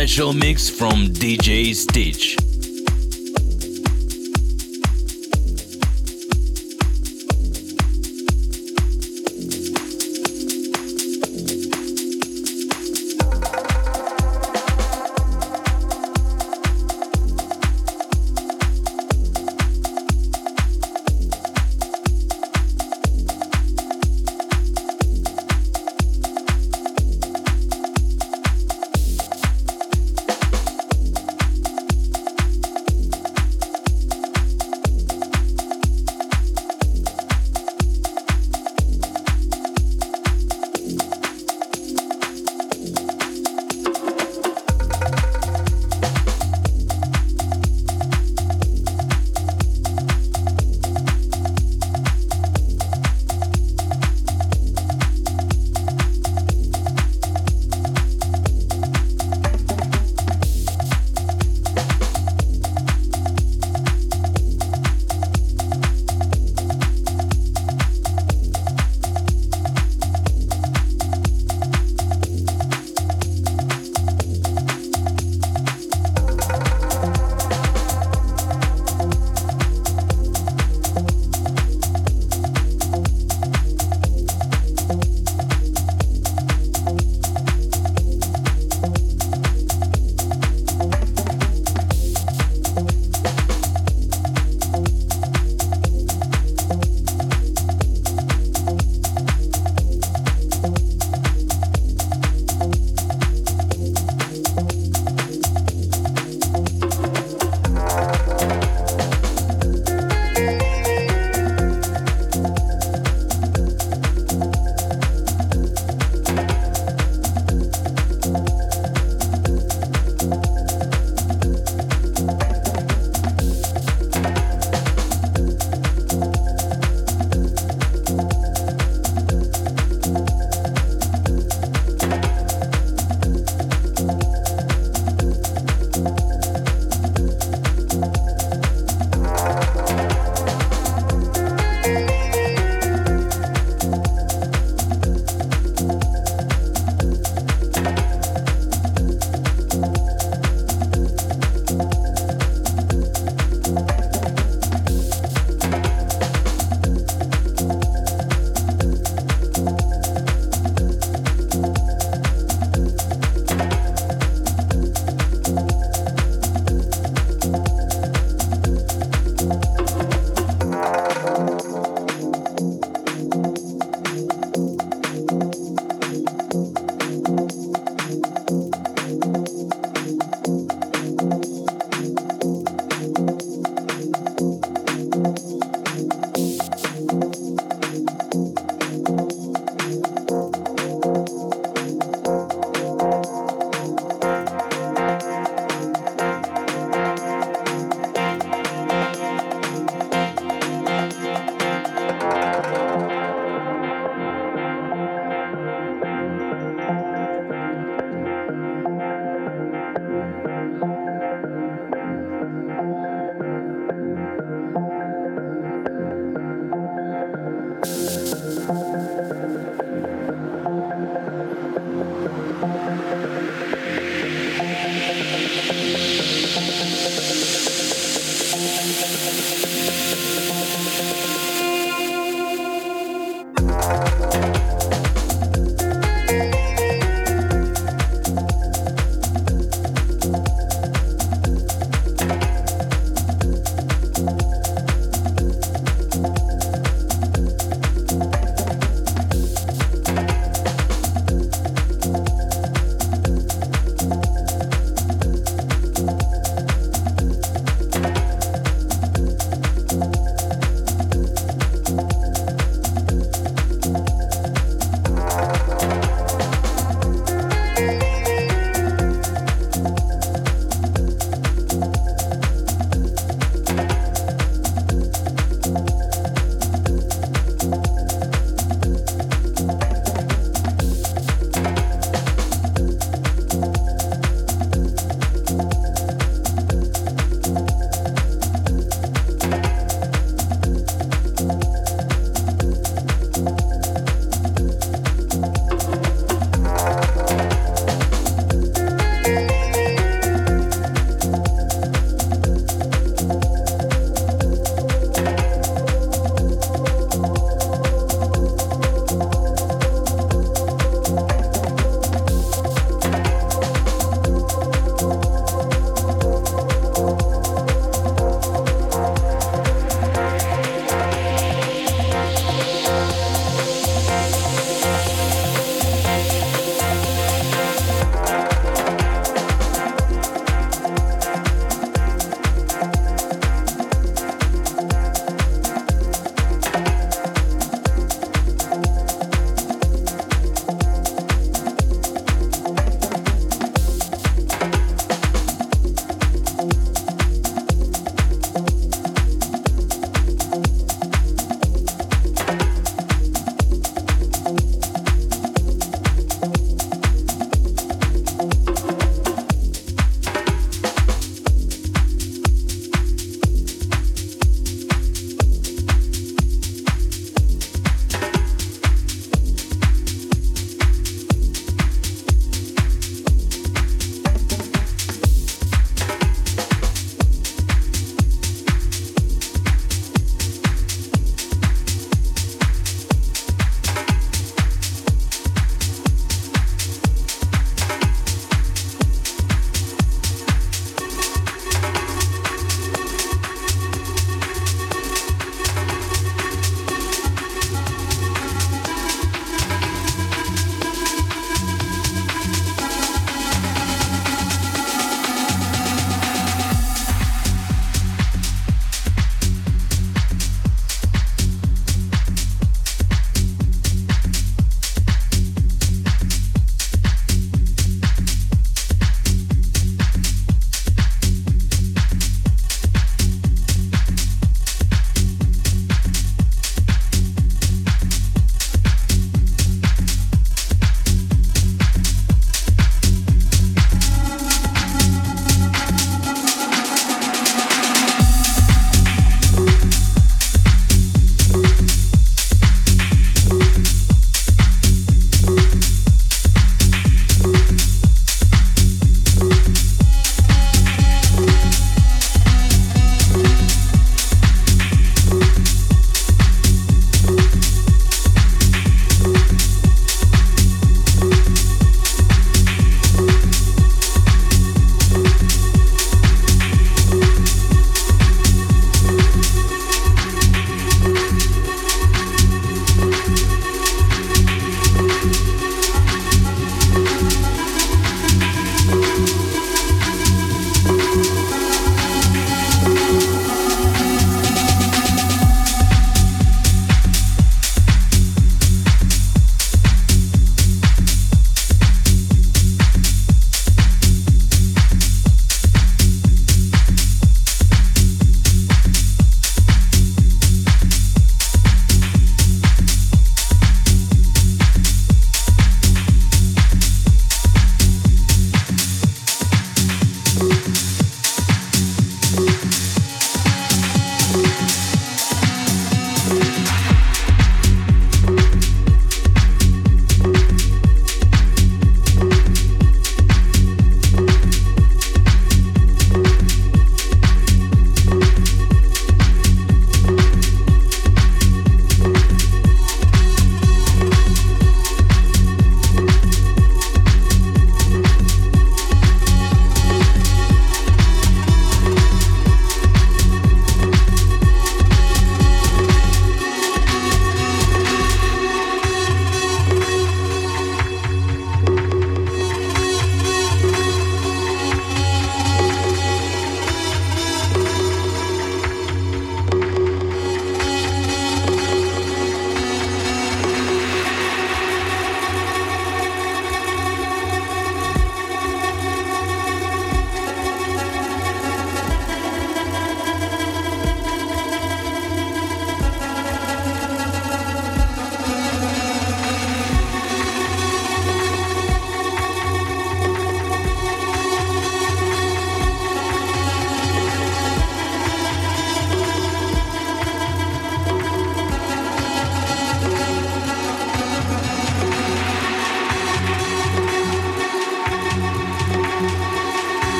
special mix from DJ Stitch.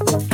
Thank